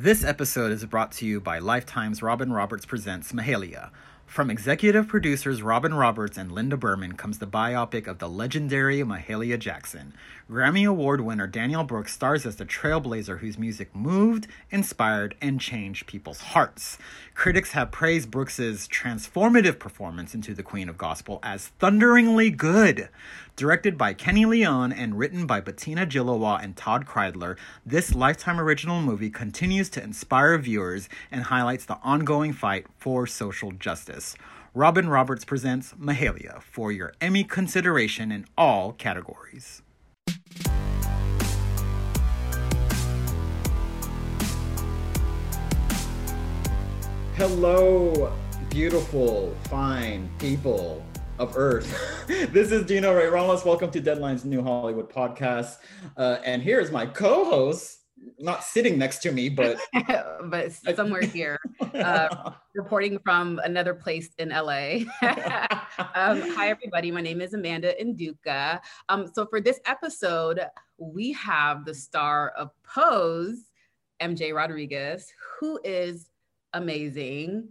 This episode is brought to you by Lifetime's Robin Roberts Presents Mahalia. From executive producers Robin Roberts and Linda Berman comes the biopic of the legendary Mahalia Jackson. Grammy Award winner Danielle Brooks stars as the trailblazer whose music moved, inspired, and changed people's hearts. Critics have praised Brooks's transformative performance into the Queen of Gospel as thunderingly good. Directed by Kenny Leon and written by Bettina Gilois and Todd Kreidler, this Lifetime original movie continues to inspire viewers and highlights the ongoing fight for social justice. Robin Roberts presents Mahalia for your Emmy consideration in all categories. Hello, beautiful, fine people of Earth. this is Dino Ray Ramos. Welcome to Deadline's New Hollywood podcast. Uh, and here's my co-host, not sitting next to me, but but somewhere here, uh, reporting from another place in LA. um, hi, everybody. My name is Amanda N'Duka. Um, so for this episode, we have the star of Pose, MJ Rodriguez, who is amazing.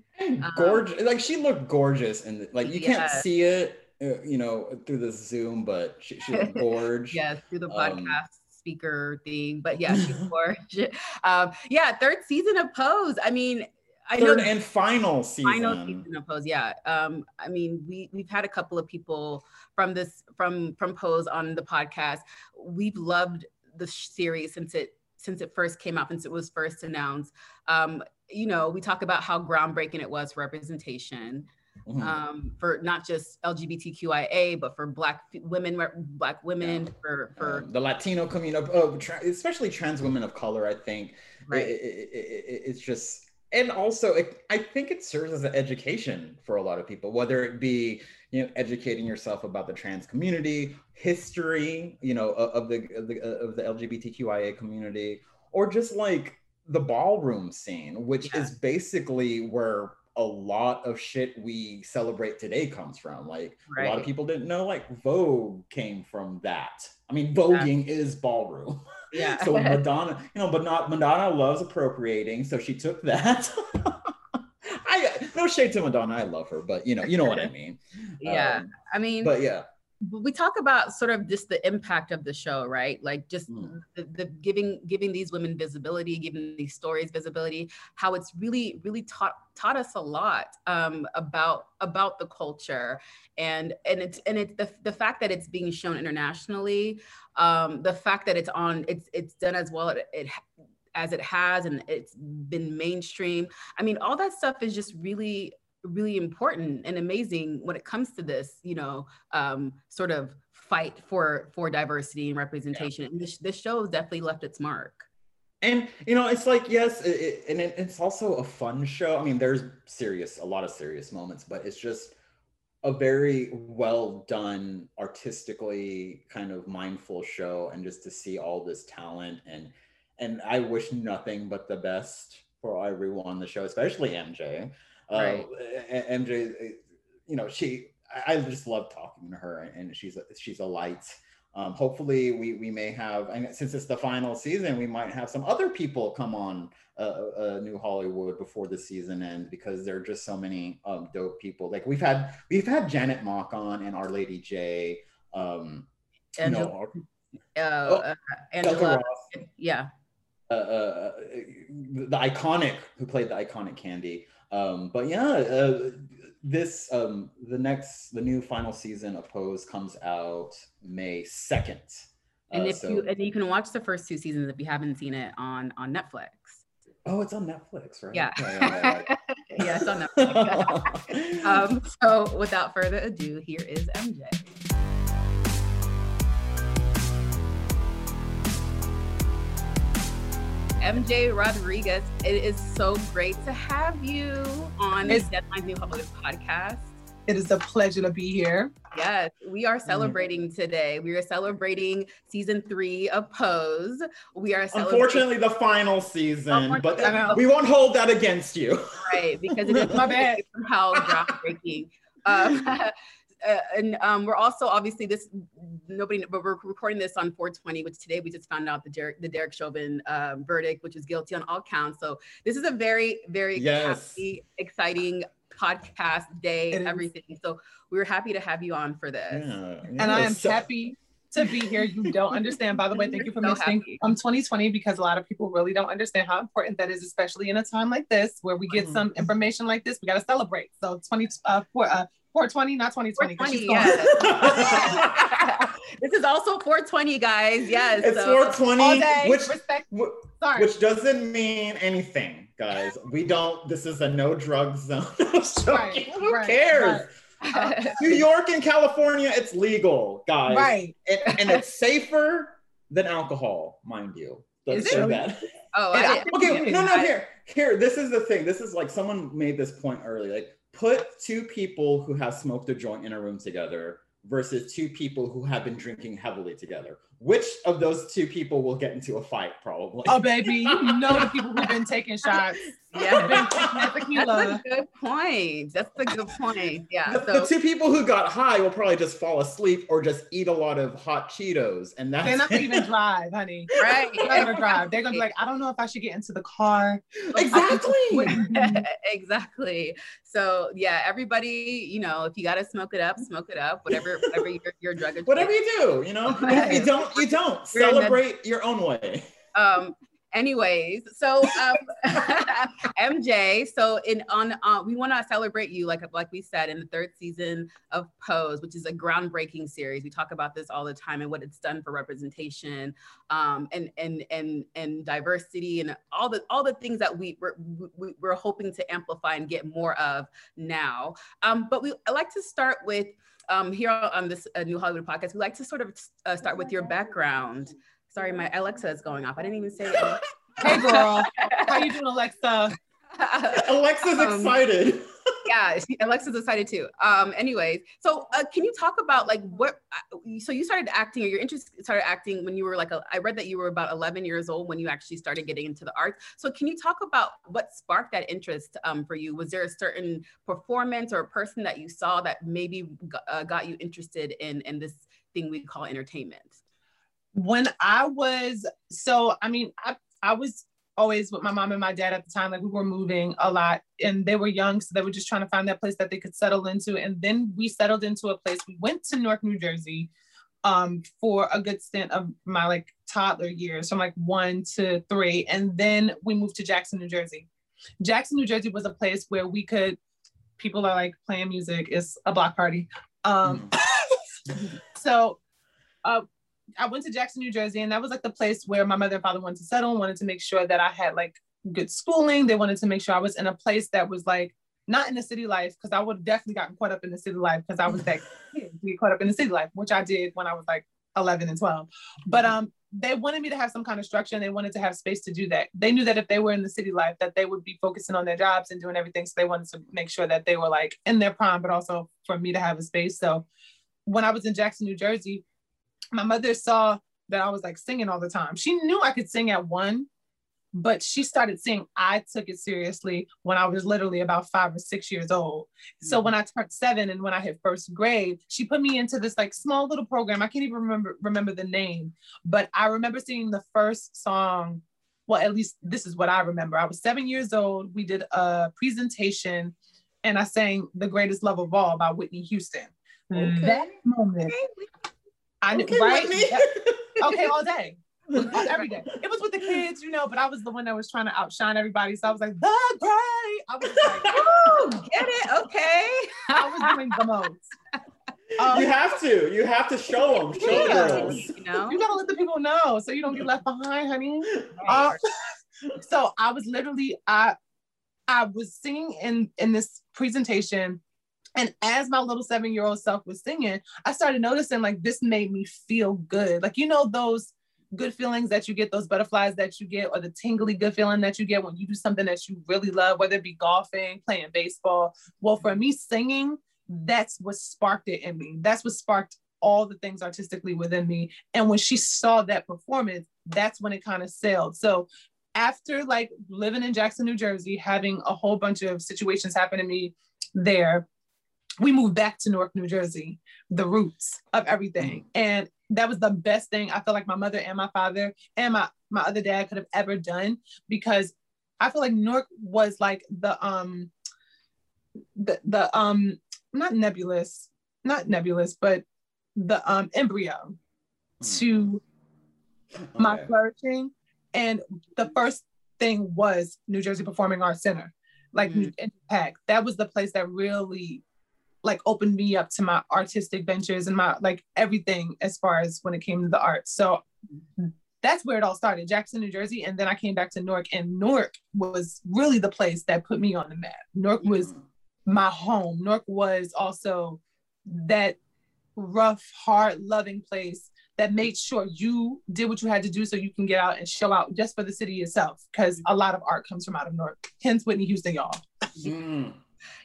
Gorgeous. Um, like she looked gorgeous and like you yes. can't see it, uh, you know, through the Zoom, but she, she looked gorgeous. yes, through the podcast. Speaker thing but yeah she's gorgeous um yeah third season of pose i mean I third and final season. Final season of Pose, yeah. Um, I mean, we we've had a couple of people from this from from Pose on the podcast. We've loved the series since it since it first came out, since it was first announced. Um, you know, we talk about how groundbreaking it was for representation. Mm-hmm. Um, for not just LGBTQIA, but for Black women, Black women, yeah. for for um, the Latino community, tra- especially trans women of color. I think right. it, it, it, it's just, and also I think it serves as an education for a lot of people, whether it be you know educating yourself about the trans community, history, you know, of the of the, of the LGBTQIA community, or just like the ballroom scene, which yeah. is basically where a lot of shit we celebrate today comes from. Like right. a lot of people didn't know like Vogue came from that. I mean, voguing yeah. is ballroom. Yeah. so Madonna, you know, but not Madonna loves appropriating, so she took that. I no shade to Madonna, I love her, but you know, you know what I mean. Yeah. Um, I mean, but yeah we talk about sort of just the impact of the show right? Like just mm. the, the, giving giving these women visibility giving these stories visibility how it's really really taught taught us a lot um, about about the culture. And and it's and it's the, the fact that it's being shown internationally um, the fact that it's on it's it's done as well it, it as it has and it's been mainstream. I mean all that stuff is just really really important and amazing when it comes to this, you know, um, sort of fight for for diversity and representation. Yeah. And this, this show has definitely left its mark. And you know, it's like yes, it, it, and it, it's also a fun show. I mean, there's serious, a lot of serious moments, but it's just a very well done, artistically kind of mindful show, and just to see all this talent and and I wish nothing but the best for everyone on the show, especially MJ. Right. Uh, MJ, you know, she, I just love talking to her, and she's a, she's a light. Um, hopefully, we we may have, and since it's the final season, we might have some other people come on uh, uh, New Hollywood before the season ends because there are just so many um, dope people. Like we've had we've had Janet Mock on and Our Lady J. Um, Angela, you know, uh, oh, uh, Angela, yeah. Uh, uh, the iconic who played the iconic Candy. Um, but yeah, uh, this um, the next the new final season of Pose comes out May second. And uh, if so, you and you can watch the first two seasons if you haven't seen it on on Netflix. Oh, it's on Netflix, right? Yeah. yeah, yeah, yeah. yeah it's on Netflix. um, so without further ado, here is MJ. MJ Rodriguez, it is so great to have you on It's- the Deadline New Hollywood podcast. It is a pleasure to be here. Yes, we are celebrating today. We are celebrating season three of Pose. We are celebrating Unfortunately, the final season, but Unfortunately, we won't hold that against you. right because it is My bad. somehow groundbreaking. Um, uh, and um, we're also obviously this nobody, but we're recording this on 420, which today we just found out the Derek the Derek Chauvin um, verdict, which is guilty on all counts. So this is a very very Yes. happy, exciting podcast day, It is. everything. So we were happy to have you on for this. Yeah, And I am so- happy to be here. You don't understand. By the way, thank you for So mentioning happy. um 2020 because a lot of people really don't understand how important that is, especially in a time like this where we get Mhm. some information like this. We got to celebrate. So 20 uh, four, uh 420, not 2020. 420, yes. this is also 420, guys. Yes. It's so- All 420, day. which respect. wh- Sorry. which doesn't mean anything, guys. We don't. This is a no drug zone. I'm. Right, Who right, cares? Uh, New York and California, it's legal, guys. right. And, and it's safer than alcohol, mind you. Let's Is say it? that. oh, I I Okay, it no, is. no, here, here. This is the thing. This is like someone made this point early. Like, put two people who have smoked a joint in a room together versus two people who have been drinking heavily together. Which of those two people will get into a fight? Probably. Oh, baby, you know the people who've been taking shots. Yeah. Been taking that That's a good point. That's a good point. Yeah. the, the two people who got high will probably just fall asleep or just eat a lot of hot Cheetos, and that's They're not gonna even drive, honey. right. They're not gonna drive. They're gonna be like, I don't know if I should get into the car. exactly. exactly. So yeah, everybody, you know, if you gotta smoke it up, smoke it up. Whatever, whatever your, your drug of Whatever you do, you know. If you don't, you don't. We're in the- Celebrate your own way. um anyways so um mj so in on uh, we want to celebrate you like like we said in the third season of pose which is a groundbreaking series. We talk about this all the time and what it's done for representation um and and and and diversity and all the all the things that we we're, we, we're hoping to amplify and get more of now. Um but we I like to start with um here on this uh, new hollywood podcast we like to sort of uh, start with your background Sorry, my Alexa is going off. I didn't even say it. Hey, girl, how are you doing, Alexa? Alexa's Um, excited. yeah, Alexa's excited too. Um, anyways, so uh, can you talk about like what? uh, So you started acting, or your interest started acting when you were like, a, I read that you were about 11 years old when you actually started getting into the arts. So can you talk about what sparked that interest um, for you? Was there a certain performance or a person that you saw that maybe got, uh, got you interested in in this thing we call entertainment? When I was so, I mean, I I was always with my mom and my dad at the time. Like we were moving a lot, and they were young, so they were just trying to find that place that they could settle into. And then we settled into a place. We went to North New Jersey, um, for a good stint of my like toddler years, from like one to three, and then we moved to Jackson, New Jersey. Jackson, New Jersey was a place where we could. People are like playing music. It's a block party. Um, so uh, I went to Jackson, New Jersey, and that was like the place where my mother and father wanted to settle and wanted to make sure that I had like good schooling. They wanted to make sure I was in a place that was like not in the city life, because I would have definitely gotten caught up in the city life because I was that kid to get caught up in the city life, which I did when I was like 11 and 12. But um, they wanted me to have some kind of structure and they wanted to have space to do that. They knew that if they were in the city life, that they would be focusing on their jobs and doing everything. So they wanted to make sure that they were like in their prime, but also for me to have a space. So when I was in Jackson, New Jersey, my mother saw that I was like singing all the time. She knew I could sing at one, but she started seeing I took it seriously when I was literally about five or six years old. So mm. when I turned seven and when I hit first grade, she put me into this like small little program. I can't even remember remember the name, but I remember singing the first song. Well, at least this is what I remember. I was seven years old. We did a presentation and I sang The Greatest Love of All by Whitney Houston. Okay. That moment, I knew, Okay, right? Whitney. Yeah. Okay, all day. Every day. It was with the kids, you know, but I was the one that was trying to outshine everybody. So I was like, the great. I was like, Ooh, get it? Okay. I was doing the most. Um, you have to. You have to show them. Show the Yeah. girls. You know? you gotta let the people know so you don't get left behind, honey. Uh, so I was literally I I was singing in in this presentation, and as my little seven year old self was singing, I started noticing like this made me feel good. Like you know those good feelings that you get, those butterflies that you get, or the tingly good feeling that you get when you do something that you really love, whether it be golfing, playing baseball. Well, for me, singing, that's what sparked it in me. That's what sparked all the things artistically within me. And when she saw that performance, that's when it kind of sailed. So after like living in Jackson, New Jersey, having a whole bunch of situations happen to me there, we moved back to Newark, New Jersey, the roots of everything. And that was the best thing I feel like my mother and my father and my, my other dad could have ever done because I feel like Newark was like the um the the um not nebulous, not nebulous, but the um embryo to my flourishing. And the first thing was New Jersey Performing Arts Center, like Mm. Impact. That was the place that really like opened me up to my artistic ventures and my like everything as far as when it came to the arts. So that's where it all started, Jackson, New Jersey. And then I came back to Newark, and Newark was really the place that put me on the map. Newark was my home. Newark was also that rough, hard, loving place that made sure you did what you had to do so you can get out and show out just for the city itself. Because a lot of art comes from out of Newark. Hence Whitney Houston, y'all. Mm.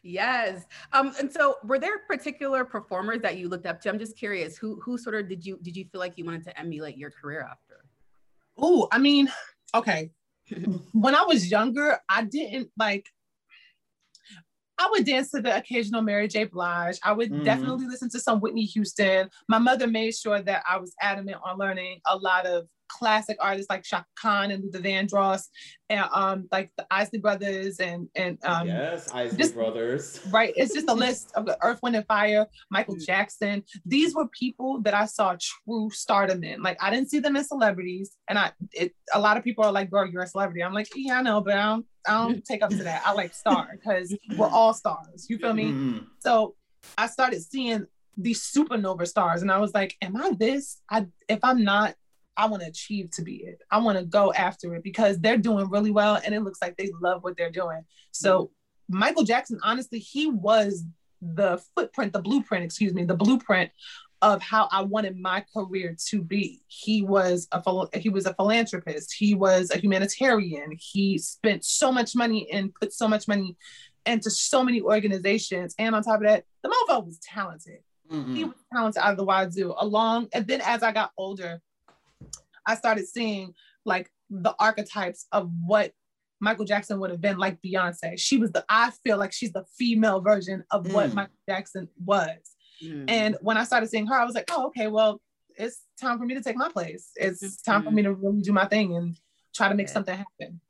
Yes. Um, and so were there particular performers that you looked up to? I'm just curious, who who sort of did you did you feel like you wanted to emulate your career after? Ooh, I mean, okay. when I was younger, I didn't like. I would dance to the occasional Mary J. Blige. I would Mhm. definitely listen to some Whitney Houston. My mother made sure that I was adamant on learning a lot of classic artists like Chaka Khan and Luther Vandross, and um, like the Isley Brothers and and um, yes, Isley just- Brothers. right? It's just a list of the Earth, Wind, and Fire, Michael Mm. Jackson. These were people that I saw true stardom in. Like I didn't see them as celebrities, and I it a lot of people are like, "Girl, you're a celebrity." I'm like, "Yeah, I know, but I don't I don't take up to that. I like star because we're all stars. You feel me?" Mm. So I started seeing these supernova stars, and I was like, "Am I this? I if I'm not." I want to achieve to be it. I want to go after it because they're doing really well and it looks like they love what they're doing. So Michael Jackson, honestly, he was the footprint, the blueprint, excuse me, the blueprint of how I wanted my career to be. He was a he was a philanthropist. He was a humanitarian. He spent so much money and put so much money into so many organizations. And on top of that, the mofo was talented. He Mm-mm. was talented out of the wazoo. Along and then as I got older, I started seeing like the archetypes of what Michael Jackson would have been like Beyonce. She was the I feel like she's the female version of what Mm. Michael Jackson was. Mm. And when I started seeing her, I was like, oh, okay, well, it's time for me to take my place. It's time for me to really do my thing and try to make Yeah. something happen.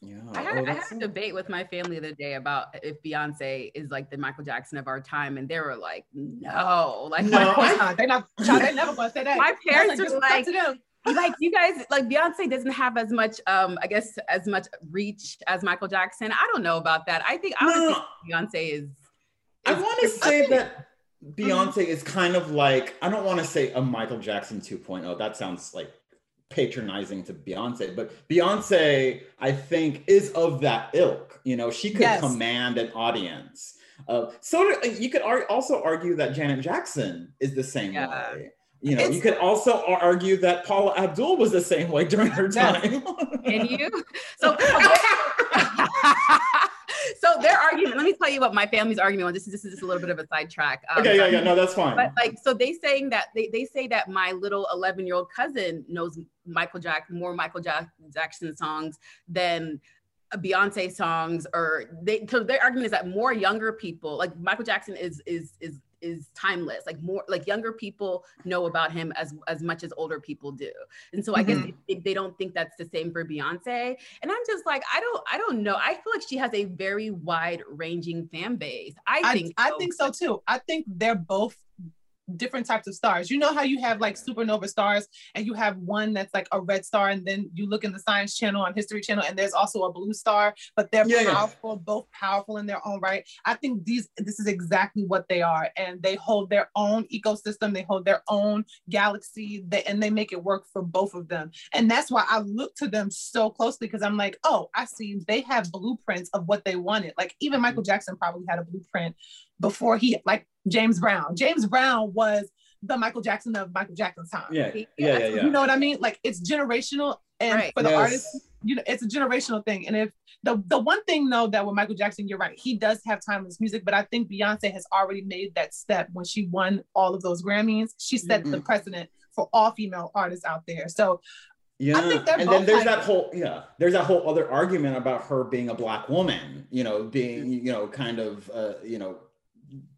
Yeah. I had, Oh, I had a debate with my family the other day about if Beyonce is like the Michael Jackson of our time, and they were like, "No, like No, my, Of course not. They not child, they never gonna say that. My parents like, were just like- to them. Like you guys like Beyonce doesn't have as much um I guess as much reach as Michael Jackson. I don't know about that. I think I No. think Beyonce is. I want to say that Beyonce is kind of like I don't want to say a Michael Jackson 2.0. That sounds like patronizing to Beyonce, but Beyonce, I think, is of that ilk. You know, she could Yes. command an audience. Uh, so you could ar- also argue that Janet Jackson is the same Yeah. way. You know, It's- you could also argue that Paula Abdul was the same way during her time. Can you? So, so their argument. Let me tell you what my family's argument was. This is this is just a little bit of a sidetrack. Um, okay, yeah, yeah, no, that's fine. But like, so they saying that they, they say that my little 11 year old cousin knows Michael Jack more Michael Jack- Jackson songs than Beyonce songs, or they. So their argument is that more younger people, like Michael Jackson, is is is is timeless. Like more like younger people know about him as as much as older people do, and so I guess mm-hmm. they, they don't think that's the same for Beyonce. And I'm just like, I don't I don't know. I feel like she has a very wide ranging fan base. I I think I think so too. I think they're both different types of stars. You know how you have like supernova stars and you have one that's like a red star and then you look in the science channel on history channel and there's also a blue star, but they're Yeah, yeah. powerful, both powerful in their own right. I think these this is exactly what they are and they hold their own ecosystem, they hold their own galaxy they, and they make it work for both of them. And that's why I look to them so closely because I'm like, "Oh, I see they have blueprints of what they wanted." Like even Michael mm-hmm. Jackson probably had a blueprint before he like James Brown. James Brown was the Michael Jackson of Michael Jackson's time. Yeah, yeah, yeah, yeah. You know what I mean? Like it's generational, and Right. for the Yes. artist, you know, it's a generational thing. And if the the one thing though that with Michael Jackson, you're right, he does have timeless music, but I think Beyonce has already made that step when she won all of those Grammys. She set the Mhm. precedent for all female artists out there. So Yeah, think they're and then there's like- that whole yeah, there's that whole other argument about her being a black woman, you know, being you know kind of uh, you know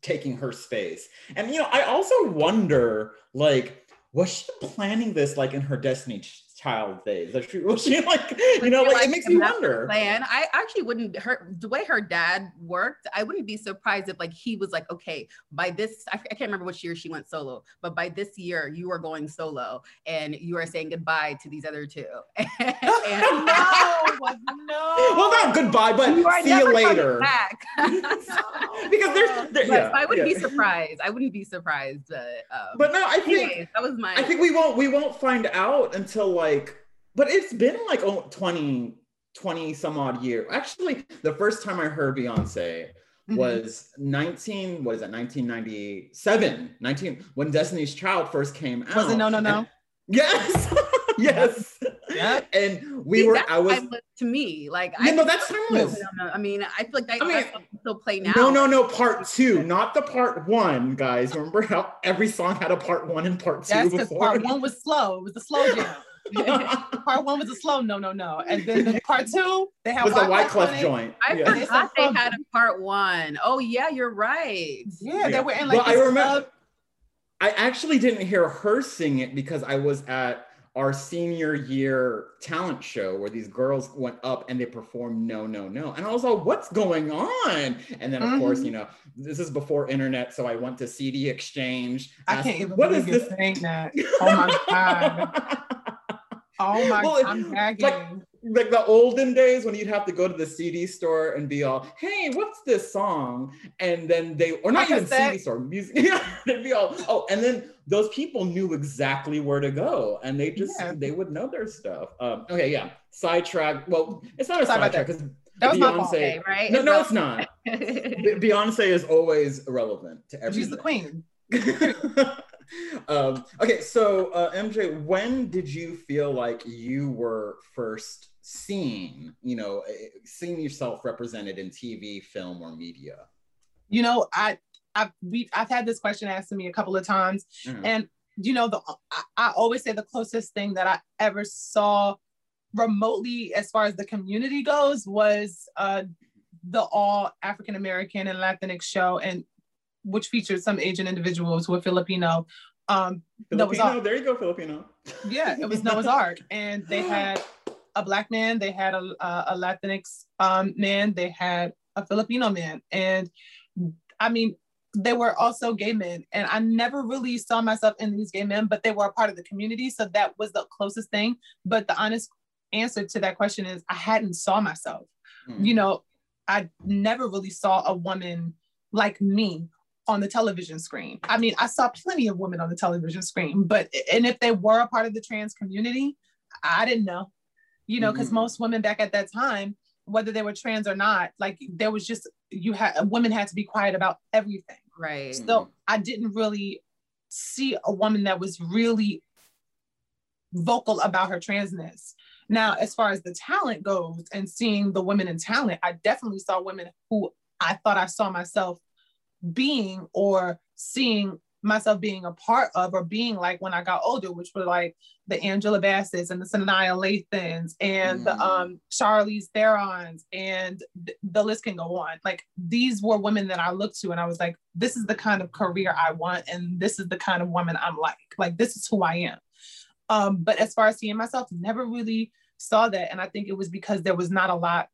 taking her space, and you know I also wonder like was she planning this like in her Destiny Child days? Like, she- was she like you know like, it makes me wonder. Plan. I actually wouldn't her the way her dad worked. I wouldn't be surprised if like he was like, okay, by this, I, I can't remember which year she went solo, but by this year you are going solo and you are saying goodbye to these other two. and, no, no. Well, not goodbye, but you see you later. because there's, there, yeah, I wouldn't yeah. be surprised. I wouldn't be surprised. But, um, But no, I think anyways, that was my. I think we won't we won't find out until like but it's been like oh, 20 20 some odd year. Actually, the first time I heard Beyonce Mhm. was 19 what is that 1997 19 when Destiny's Child first came out. Was it no no no? And- yes. yes. Yep. And we See, were I was timeless to me. Like Yeah, I no, that's timeless. No, no, I mean, I feel like that, I mean, still play now. No, no, no, part two, not the part one, guys. Remember how every song had a part one and part two because before? part one was slow. It was the slow jam. part one was a slow no no no, and then the part two they had was the Wyclef Wyclef joint. I Yeah. forgot they had a part one. Oh yeah, you're right. Yeah, they were in like Well, I remember- club. I actually didn't hear her sing it because I was at our senior year talent show where these girls went up and they performed No No No. And I was like, what's going on? And then of course, Mhm. you know, this is before internet. So I went to CD Exchange. I asked, can't even what believe is you're this? saying that. Oh my god. Oh my Well, god, I'm like- gagging. like the olden days when you'd have to go to the CD store and be all, "Hey, what's this song?" And then they, or not even CD store, music. Yeah, they'd be all, "Oh," and then those people knew exactly where to go, and they just Yeah. they would know their stuff. Um, okay, yeah, sidetrack. Well, it's not a Sorry sidetrack because That was my. Beyonce. Right? No, no, it's not. Beyonce is always relevant to everything. She's the queen. um, okay, so uh, MJ, when did you feel like you were first seen? You know, eh, seeing yourself represented in TV, film, or media? You know, I I've we I've had this question asked to me a couple of times, Mhm. and you know, the I, I always say the closest thing that I ever saw remotely as far as the community goes was uh the all African American and Latinx show and which featured some Asian individuals who were Filipino. Um, Filipino, all- there you go, Filipino. yeah, it was Noah's Arc, and they had a black man, they had a, a, a Latinx um, man, they had a Filipino man, and I mean, they were also gay men, and I never really saw myself in these gay men, but they were a part of the community, so that was the closest thing. But the honest answer to that question is, I hadn't saw myself. Mm. You know, I never really saw a woman like me on the television screen. I mean, I saw plenty of women on the television screen, but and if they were a part of the trans community, I didn't know. You know, because Mhm. most women back at that time, whether they were trans or not, like there was just you had women had to be quiet about everything. right. So I didn't really see a woman that was really vocal about her transness. Now, as far as the talent goes and seeing the women in talent, I definitely saw women who I thought I saw myself being or seeing myself being a part of or being like when I got older, which were like the Angela Bassett's and the Sanaa Lathans and the Mm. um, Charlize Therons and th- the list can go on. Like these were women that I looked to and I was like, this is the kind of career I want and this is the kind of woman I'm like. Like this is who I am. Um, but as far as seeing myself, never really saw that. And I think it was because there was not a lot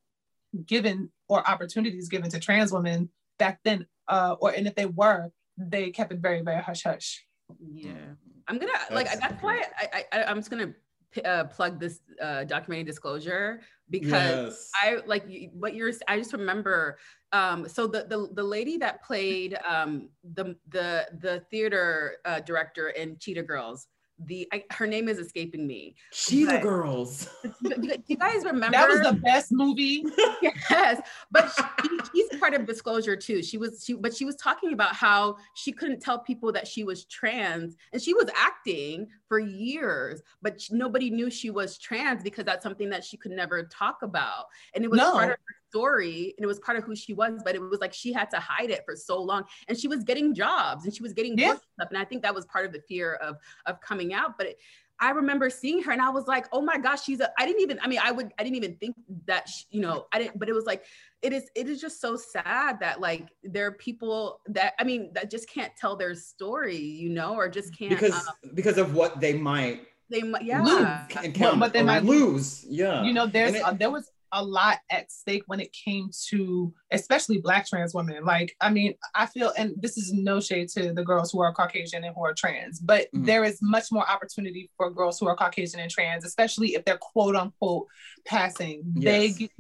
given or opportunities given to trans women back then. Uh, or and if they were, they kept it very, very hush hush. Yeah, I'm gonna like That's- that's why I, I I'm just gonna p- uh, plug this uh, documentary disclosure because yes. I like you- what you're. I just remember. Um, so the, the the lady that played um, the the the theater uh, director in Cheetah Girls, the I, her name is escaping me. Cheetah but- Girls. Do you, guys remember? That was the best movie. yes, but she, she's part of disclosure too. She was she, but she was talking about how she couldn't tell people that she was trans, and she was acting for years, but sh- nobody knew she was trans because that's something that she could never talk about, and it was No. part of her story, and it was part of who she was. But it was like she had to hide it for so long, and she was getting jobs, and she was getting Yeah. stuff, and I think that was part of the fear of of coming out, but. It, I remember seeing her and I was like, oh my gosh, she's a, I didn't even, I mean, I would, I didn't even think that, she, you know, I didn't, but it was like, it is, it is just so sad that like there are people that, I mean, that just can't tell their story, you know, or just can't, because um, because of what they might they, might- yeah. lose, encounter, but they might- lose. Yeah. you know there's it- uh, there was a lot at stake when it came to especially black trans women. Like i mean i feel and this is no shade to the girls who are caucasian and who are trans but Mhm. there is much more opportunity for girls who are caucasian and trans especially if they're quote unquote passing. They get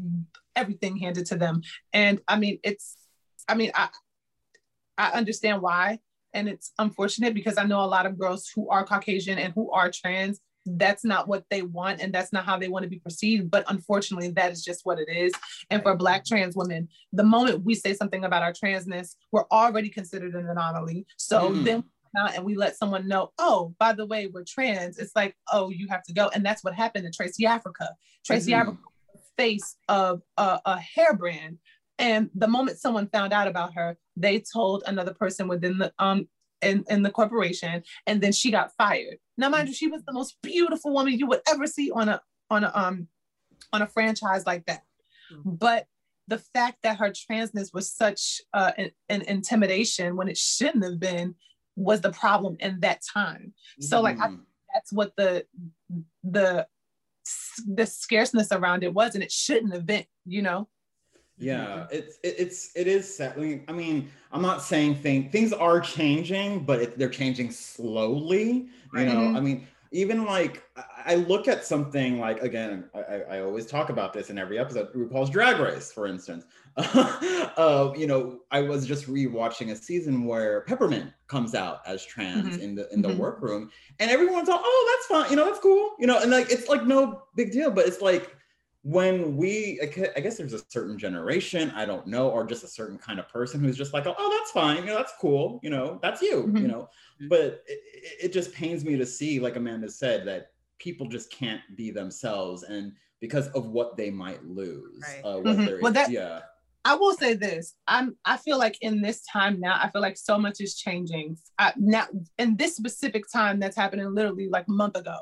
everything handed to them. And i mean it's i mean i i understand why. And it's unfortunate because i know a lot of girls who are caucasian and who are trans that's not what they want and that's not how they want to be perceived but unfortunately that is just what it is. And for black trans women the moment we say something about our transness we're already considered an anomaly. So Mhm. then we and we let someone know oh by the way we're trans. It's like oh you have to go. And that's what happened to tracey africa. Tracey Mhm. africa face of a, a hair brand. And the moment someone found out about her they told another person within the um in, in the corporation and then she got fired. Now mind you she was the most beautiful woman you would ever see on a on a um on a franchise like that. But the fact that her transness was such uh, an, an intimidation when it shouldn't have been was the problem in that time. So like I, Mhm. that's what the the the scarceness around it was and it shouldn't have been you know yeah it's it, it's it is sad. I mean, i'm not saying thing, things are changing but it, they're changing slowly you know Mhm. i mean even like I- look at something like again I, I always talk about this in every episode rupaul's drag race for instance uh, you know i was just rewatching a season where peppermint comes out as trans Mhm. in the in the Mhm. workroom and everyone's all oh that's fine you know that's cool you know and like it's like no big deal but it's like when we I guess there's a certain generation i don't know or just a certain kind of person who's just like oh that's fine you know that's cool you know that's you you Mhm. know but it, it- it just pains me to see like amanda said that people just can't be themselves and because of what they might lose Right. uh, Mhm. Well, that- yeah I will say this. I'm I feel like in this time now, I feel like so much is changing. I, now in this specific time that's happening literally like a month ago.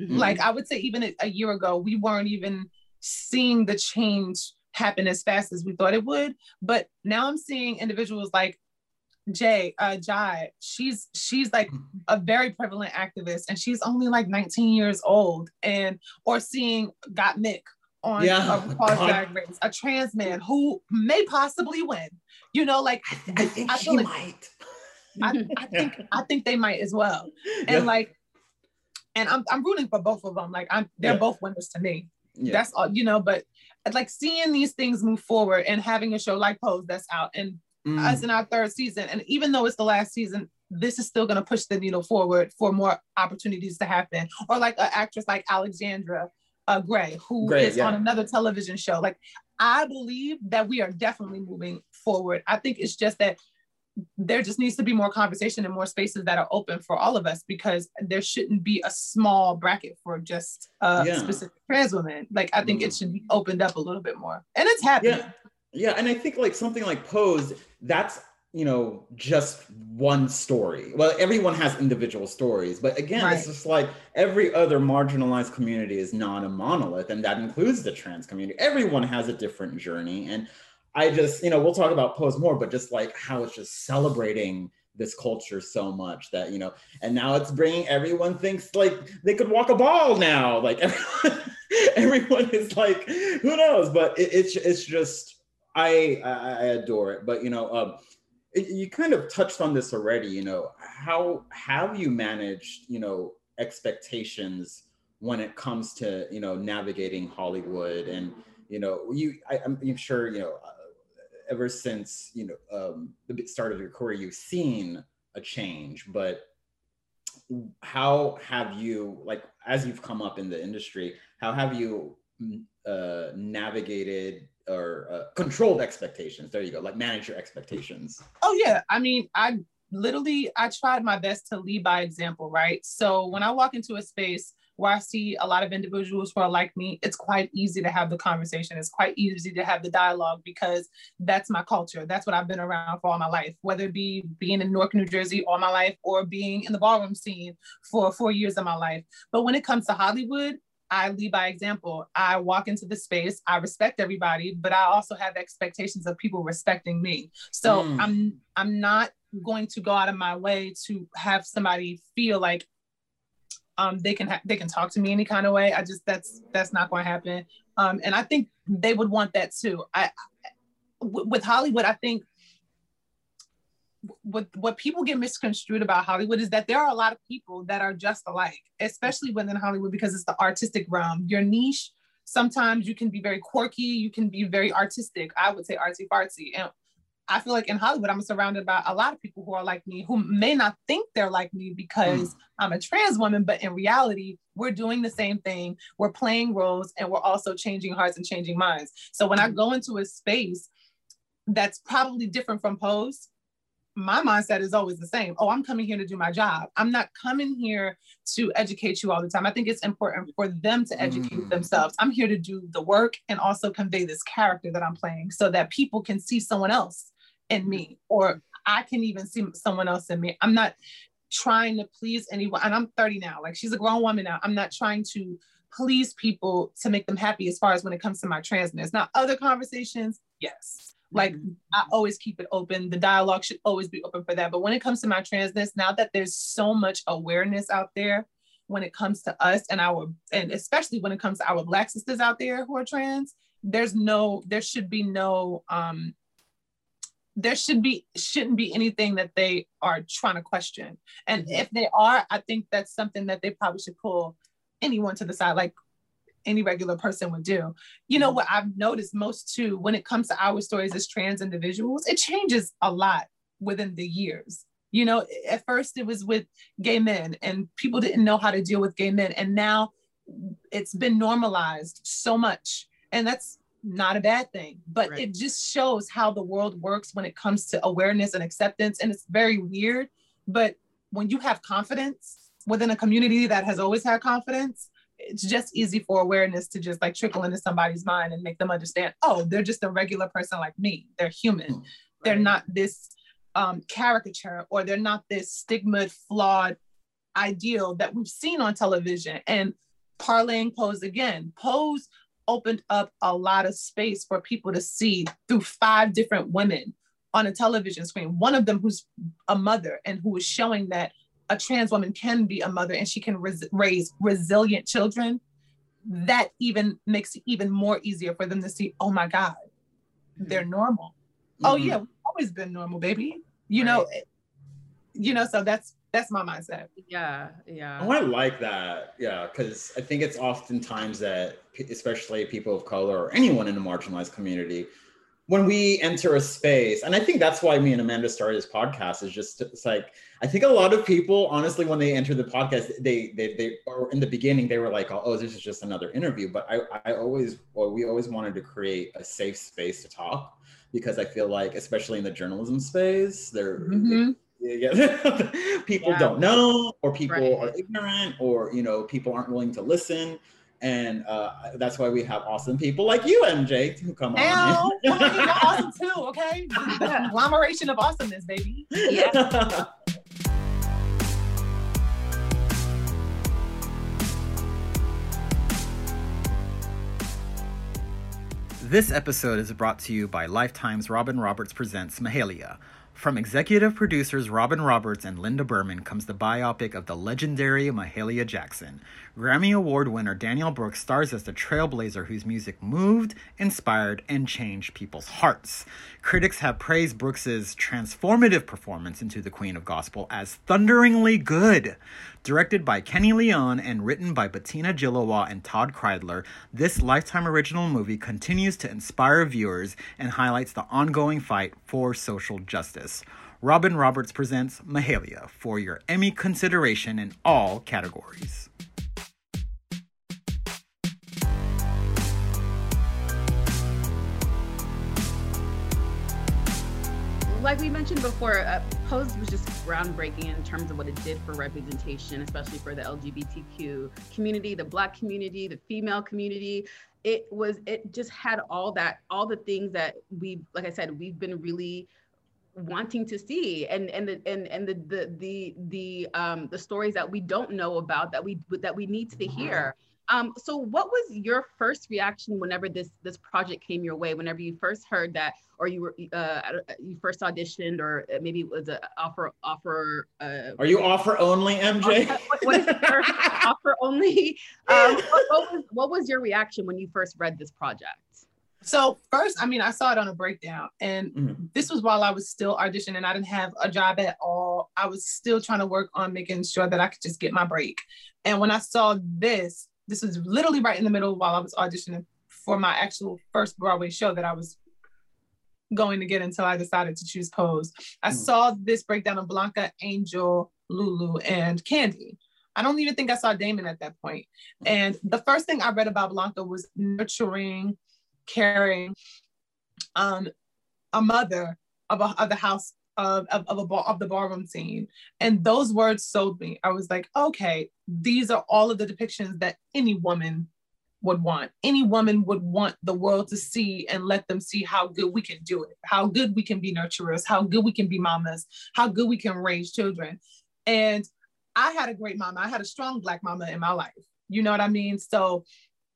Mhm. Like I would say even a, a year ago, we weren't even seeing the change happen as fast as we thought it would. But now I'm seeing individuals like Jay, uh Jai, she's she's like a very prevalent activist and she's only like 19 years old. And or seeing Gottmik on Yeah, a RuPaul's. Drag Race, a trans man who may possibly win. You know, like i think I she like- might I, I think I think they might as well. And Yeah. like, and I'm I'm rooting for both of them. Like I'm they're Yeah. both winners to me. Yeah. That's all, you know, but like seeing these things move forward and having a show like Pose that's out and Mm. us in our third season. And even though it's the last season, this is still gonna push the needle forward for more opportunities to happen. Or like an actress like Alexandra uh, Grey, who is Grey, yeah. on another television show. Like I believe that we are definitely moving forward. I think it's just that there just needs to be more conversation and more spaces that are open for all of us because there shouldn't be a small bracket for just uh, Yeah. specific trans women. Like I think it Mhm. should be opened up a little bit more, and it's happening. yeah yeah and i think like something like pose that's you know just one story well everyone has individual stories but again it's just like every other marginalized community is not a monolith and that includes the trans community everyone has a different journey and i just you know we'll talk about pose more but just like how it's just celebrating this culture so much that you know and now it's bringing everyone thinks like they could walk a ball now like everyone, everyone is like who knows but it, it's it's just I, I adore it, but you know, um, it, you kind of touched on this already. You know, how have you managed, you know, expectations when it comes to you know navigating Hollywood and you know you I, I'm, I'm sure you know ever since you know um, the start of your career you've seen a change, but how have you like as you've come up in the industry how have you mm, uh, navigated or uh, controlled expectations? There you go like manage your expectations. Oh yeah. I mean i literally i tried my best to lead by example right? So when i walk into a space where I see a lot of individuals who are like me, it's quite easy to have the conversation. It's quite easy to have the dialogue because that's my culture. That's what I've been around for all my life, whether it be being in Newark, New Jersey all my life or being in the ballroom scene for four years of my life. But when it comes to Hollywood, I lead by example. I walk into the space, I respect everybody, but I also have expectations of people respecting me. So mm. I'm I'm not going to go out of my way to have somebody feel like um, they can ha- they can talk to me any kind of way. I just that's that's not going to happen. Um, and I think they would want that too. I with Hollywood, I think what what people get misconstrued about Hollywood is that there are a lot of people that are just alike, especially within Hollywood because it's the artistic realm. Your niche. Sometimes you can be very quirky, you can be very artistic. I would say artsy fartsy, and I feel like in Hollywood, I'm surrounded by a lot of people who are like me, who may not think they're like me because mm. I'm a trans woman, but in reality, we're doing the same thing. We're playing roles and we're also changing hearts and changing minds. So when I go into a space that's probably different from Pose, my mindset is always the same. Oh, I'm coming here to do my job. I'm not coming here to educate you all the time. I think it's important for them to educate mm. themselves. I'm here to do the work and also convey this character that I'm playing so that people can see someone else in me or I can even see someone else in me. I'm not trying to please anyone. And I'm 30 now. Like she's a grown woman now. I'm not trying to please people to make them happy as far as when it comes to my transness. Now, other conversations, yes. Like mm-hmm. I always keep it open. The dialogue should always be open for that. But when it comes to my transness, now that there's so much awareness out there when it comes to us and our and especially when it comes to our black sisters out there who are trans, there's no, there should be no um there should be shouldn't be anything that they are trying to question. And if they are i think that's something that they probably should pull anyone to the side like any regular person would do. You know mm-hmm. what i've noticed most too when it comes to our stories as trans individuals it changes a lot within the years. You know at first it was with gay men and people didn't know how to deal with gay men. And now it's been normalized so much. And that's not a bad thing but right. it just shows how the world works when it comes to awareness and acceptance and it's very weird but when you have confidence within a community that has always had confidence it's just easy for awareness to just like trickle into somebody's mind and make them understand oh they're just a regular person like me they're human right. they're not this um, caricature or they're not this stigma flawed ideal that we've seen on television and parlaying pose again pose opened up a lot of space for people to see through five different women on a television screen. One of them who's a mother and who is showing that a trans woman can be a mother and she can res- raise resilient children. That even makes it even more easier for them to see, oh my God, they're normal. Oh, mm-hmm. Oh yeah, we've always been normal, baby. You right. know, you know, so that's that's my mindset. Yeah, yeah. Oh, I like that. Yeah, because I think it's oftentimes that, especially people of color or anyone in a marginalized community, when we enter a space, and I think that's why me and Amanda started this podcast, is just it's like I think a lot of people, honestly, when they enter the podcast, they they they or in the beginning they were like, oh, this is just another interview. But I I always well, we always wanted to create a safe space to talk because I feel like, especially in the journalism space, there. Mm-hmm yeah. people yeah. don't know or people right. are ignorant or you know people aren't willing to listen and uh, that's why we have awesome people like you mj who come on you're awesome too okay the conglomeration of awesomeness baby yeah This episode is brought to you by Lifetime's Robin Roberts Presents Mahalia, from executive producers Robin Roberts and Linda Berman comes the biopic of the legendary Mahalia Jackson. Grammy Award winner Danielle Brooks stars as the trailblazer whose music moved, inspired, and changed people's hearts. Critics have praised Brooks's transformative performance into the Queen of Gospel as thunderingly good. Directed by Kenny Leon and written by Bettina Gilois and Todd Kreidler, this Lifetime original movie continues to inspire viewers and highlights the ongoing fight for social justice. Robin Roberts presents Mahalia for your Emmy consideration in all categories. Like we mentioned before, uh, Pose was just groundbreaking in terms of what it did for representation, especially for the LGBTQ community, the Black community, the female community. It was, it just had all that, all the things that we, like I said, we've been really wanting to see and and the and and the the the the um the stories that we don't know about that we that we need to hear um, so what was your first reaction whenever this this project came your way? Whenever you first heard that, or you were uh, you first auditioned, or maybe it was an offer offer. Uh, Are you offer only, MJ? what, what is offer only? Um, what, what, was what was your reaction when you first read this project? So first, I mean, I saw it on a breakdown, and mm-hmm. this was while I was still auditioning. And I didn't have a job at all. I was still trying to work on making sure that I could just get my break. And when I saw this, this was literally right in the middle while I was auditioning for my actual first Broadway show that I was going to get until I decided to choose Pose. I mm. saw this breakdown of Blanca, Angel, Lulu, and Candy. I don't even think I saw Damon at that point. And the first thing I read about Blanca was nurturing, caring, um, a mother of, a, of the house of, of, of, a of the ballroom scene. And those words sold me. I was like, okay, these are all of the depictions that any woman would want. Any woman would want the world to see and let them see how good we can do it, how good we can be nurturers, how good we can be mamas, how good we can raise children. And I had a great mama. I had a strong Black mama in my life. You know what I mean? So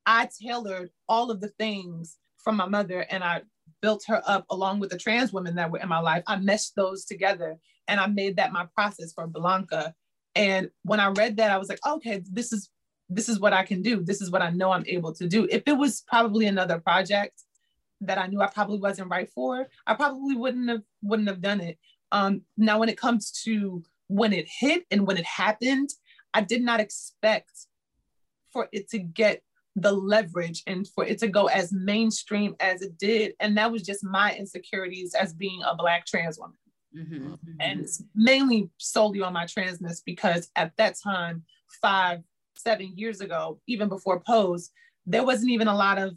I tailored all of the things from my mother and I built her up along with the trans women that were in my life. I meshed those together and I made that my process for Blanca. And when I read that, I was like, okay, this is this is what I can do. This is what I know I'm able to do. If it was probably another project that I knew I probably wasn't right for, I probably wouldn't have wouldn't have done it. Um, now, when it comes to when it hit and when it happened, I did not expect for it to get the leverage and for it to go as mainstream as it did. And that was just my insecurities as being a Black trans woman. Mm-hmm, mm-hmm. And mainly solely on my transness because at that time, five, seven years ago, even before Pose, there wasn't even a lot of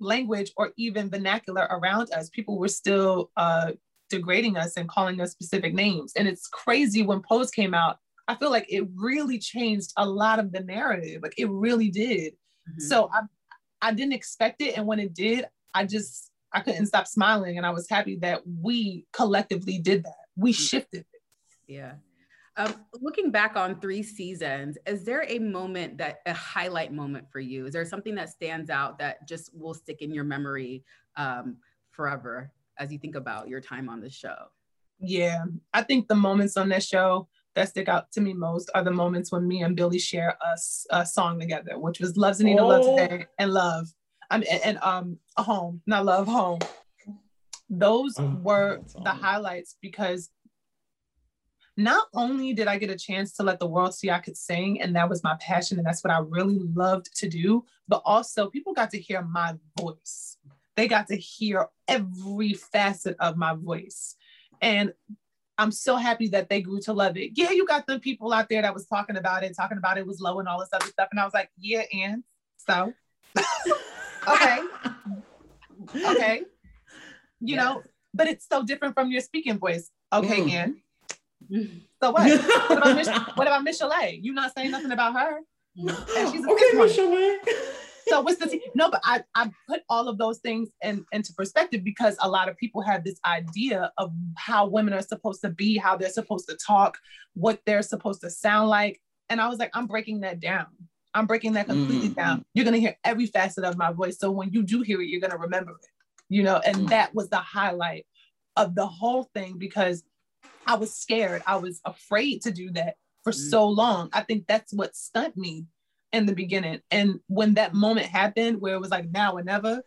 language or even vernacular around us. People were still uh, degrading us and calling us specific names. And it's crazy when Pose came out, I feel like it really changed a lot of the narrative. Like it really did. Mm-hmm. So I, I didn't expect it. And when it did, I just, I couldn't stop smiling. And I was happy that we collectively did that. We mm-hmm. shifted it. Yeah. Um, looking back on three seasons, is there a moment that a highlight moment for you? Is there something that stands out that just will stick in your memory um, forever as you think about your time on the show? Yeah, I think the moments on that show that stick out to me most are the moments when me and Billy share a, a song together, which was "Love's Anita, oh. Love Today" and "Love." I mean, and, and um, a home, not love, home. Those oh, were the highlights because not only did I get a chance to let the world see I could sing, and that was my passion, and that's what I really loved to do, but also people got to hear my voice. They got to hear every facet of my voice. And I'm so happy that they grew to love it. Yeah, you got the people out there that was talking about it, talking about it was low and all this other stuff. And I was like, yeah, and so okay. okay. You know, but it's so different from your speaking voice. Okay, mm. and so what? what about Miss what about Miss Chalet? You not saying nothing about her? And she's okay, Michelle. So what's the t- no but I, I put all of those things in, into perspective because a lot of people have this idea of how women are supposed to be how they're supposed to talk what they're supposed to sound like. And i was like i'm breaking that down. I'm breaking that completely mm-hmm. down. You're going to hear every facet of my voice. So when you do hear it you're going to remember it you know? And mm-hmm. that was the highlight of the whole thing because i was scared. I was afraid to do that for mm-hmm. so long. I think that's what stunned me in the beginning. And when that moment happened where it was like now or never,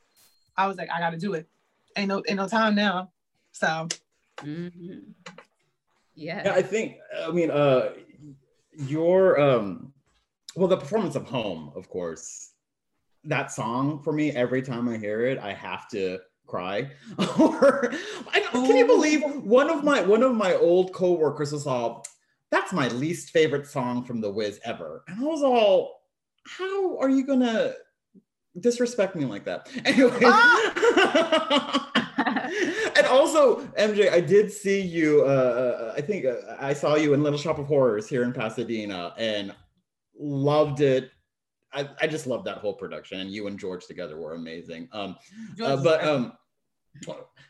I was like, I gotta do it. Ain't no ain't no time now. So mm-hmm. yeah. yeah. I think I mean uh your um well the performance of home, of course. That song for me, every time I hear it, I have to cry. or I, can you believe one of my one of my old coworkers was all, "That's my least favorite song from The Wiz ever," and I was all, "How are you gonna disrespect me like that?" Anyway. Ah! and also, MJ, I did see you. Uh, I think uh, I saw you in Little Shop of Horrors here in Pasadena, and loved it. I, I just loved that whole production, and you and George together were amazing. Um, uh, but um,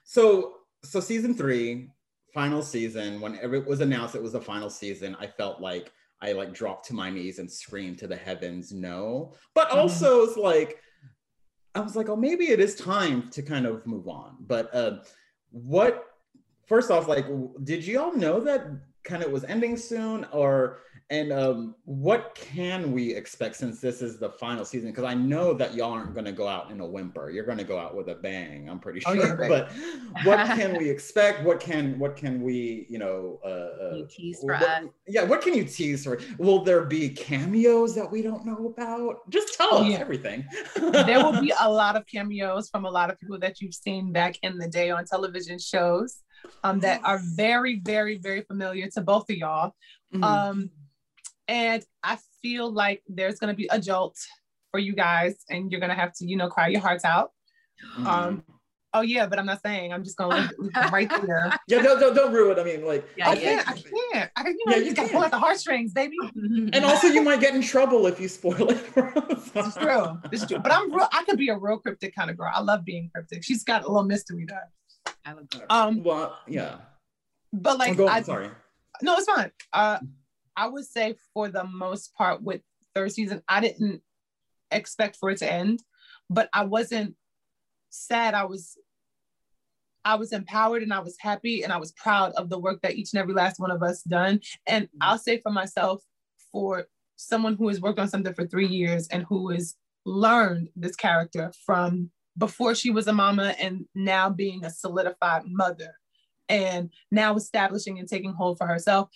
so so season three, final season. Whenever it was announced it was the final season, I felt like I like dropped to my knees and screamed to the heavens, no. But Mm-hmm. also, it's like I was like, oh, maybe it is time to kind of move on. But uh, what? First off, like, did you all know that kind of was ending soon, or and um, what can we expect since this is the final season? Because I know that y'all aren't going to go out in a whimper. You're going to go out with a bang. I'm pretty Oh, sure. yeah, babe. but what can we expect? What can what can we you know? Uh, uh, You tease for what- us. Yeah, what can you tease for? Will there be cameos that we don't know about? Just tell Oh, us yeah. everything. there will be a lot of cameos from a lot of people that you've seen back in the day on television shows um, that are very, very, very familiar to both of y'all. Mhm. Um, and I feel like there's going to be a jolt for you guys, and you're going to have to, you know, cry your hearts out. Mhm. Um, oh, yeah, but I'm not saying. I'm just going to leave right there. yeah, don't, don't don't ruin. it. I mean, like, Yeah, I I can't. I can't. I, you know, Yeah, you, you got to pull out the heartstrings, baby. and also you might get in trouble if you spoil it for. It's true. It's true. But I'm real. I could be a real cryptic kind of girl. I love being cryptic. She's got a little mystery to her. I love that. Um, Well, yeah. but like, oh, go on, I, sorry. no, it's fine. Uh, I would say for the most part with third season, I didn't expect for it to end, but I wasn't sad. I was, I was empowered and I was happy and I was proud of the work that each and every last one of us done. And mm-hmm. I'll say for myself, for someone who has worked on something for three years and who has learned this character from before she was a mama and now being a solidified mother and now establishing and taking hold for herself.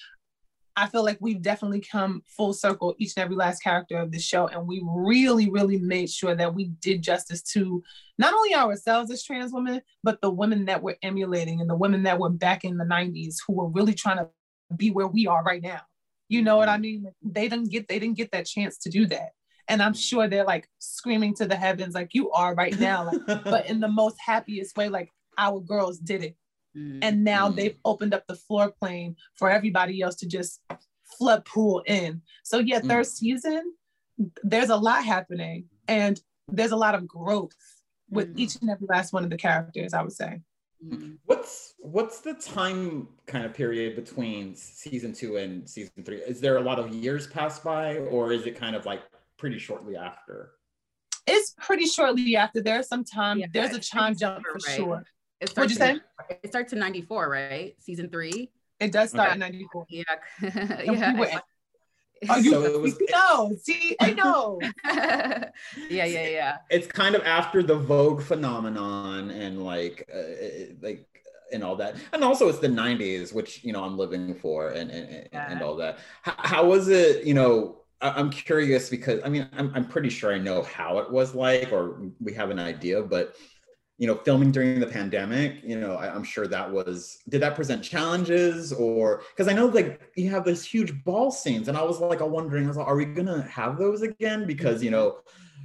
I feel like we've definitely come full circle, each and every last character of the show. And we really, really made sure that we did justice to not only ourselves as trans women, but the women that we're emulating and the women that were back in the 90s who were really trying to be where we are right now. You know what I mm-hmm. mean? They didn't get they didn't get that chance to do that. And I'm mm-hmm. sure they're like screaming to the heavens, like you are right now. Like, but in the most happiest way, like our girls did it Mm. and now Mm. they've opened up the floor plane for everybody else to just flood pool in. So yeah, Mm. third season, there's a lot happening and there's a lot of growth with Mm. each and every last one of the characters, I would say. Mm. What's what's the time kind of period between season two and season three? Is there a lot of years pass by, or is it kind of like pretty shortly after? It's pretty shortly after. There's some time, Yeah, there's a time jump for right. sure. It What'd starts you in- It starts in 94, right? Season three. It does start Okay. in 94. Yeah. And we yeah. Oh, you So it was- no, see, I know. yeah, yeah, yeah. It's kind of after the Vogue phenomenon and like uh, like and all that, and also it's the '90s, which you know I'm living for, and and, and- and all that. How, how was it? You know, I- I'm curious because I mean I'm I'm pretty sure I know how it was like, or we have an idea, but you know, filming during the pandemic, you know, I, I'm sure that was, did that present challenges or, because I know like you have this huge ball scenes and I was like, I'm wondering, I was like, are we gonna have those again? Because, you know,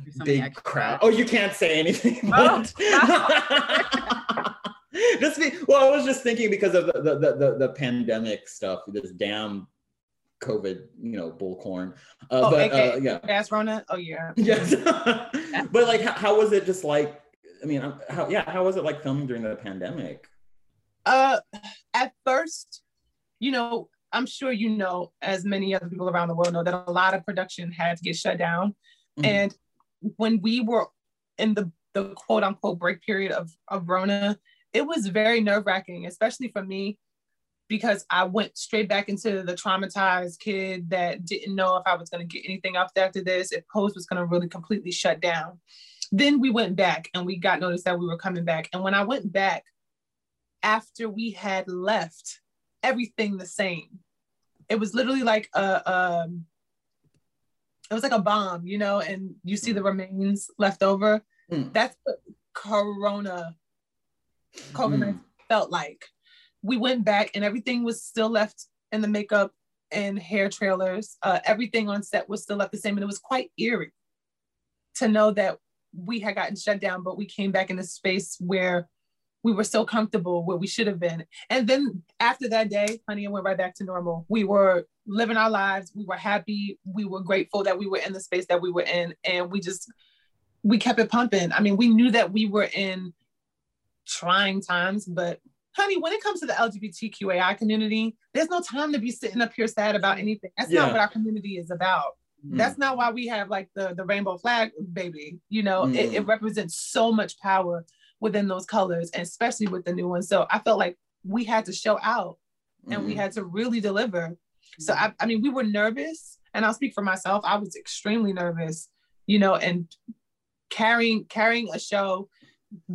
There's so many big crowd. Oh, you can't say anything. Oh, but- just be, well, I was just thinking because of the, the, the, the, pandemic stuff, this damn COVID, you know, bullcorn. Uh, Oh, but AKA uh, yeah. Gas Rona. Oh yeah. Yes. but like, how, how was it just like, I mean, how, yeah, how was it like filming during the pandemic? Uh, at first, you know, I'm sure you know, as many other people around the world know, that a lot of production had to get shut down. Mhm. And when we were in the the quote unquote break period of of Rona, it was very nerve wracking, especially for me, because I went straight back into the traumatized kid that didn't know if I was going to get anything up after this, if Pose was going to really completely shut down. Then we went back and we got notice that we were coming back. And when I went back, after we had left, everything the same. It was literally like a um, it was like a bomb, you know, and you see the remains left over. Mm. That's what Corona COVID 19 felt like. We went back and everything was still left in the makeup and hair trailers. Uh, everything on set was still left the same. And it was quite eerie to know that we had gotten shut down, but we came back in a space where we were so comfortable where we should have been. And then after that day, honey, it went right back to normal. We were living our lives. We were happy. We were grateful that we were in the space that we were in. And we just, we kept it pumping. I mean, we knew that we were in trying times, but honey, when it comes to the LGBTQAI community, there's no time to be sitting up here sad about anything. That's yeah. not what our community is about. Mm. That's not why we have like the, the rainbow flag, baby. You know, mm. it, it represents so much power within those colors, and especially with the new one. So I felt like we had to show out and mm-hmm. we had to really deliver. So I, I mean, we were nervous, and I'll speak for myself. I was extremely nervous, you know, and carrying carrying a show,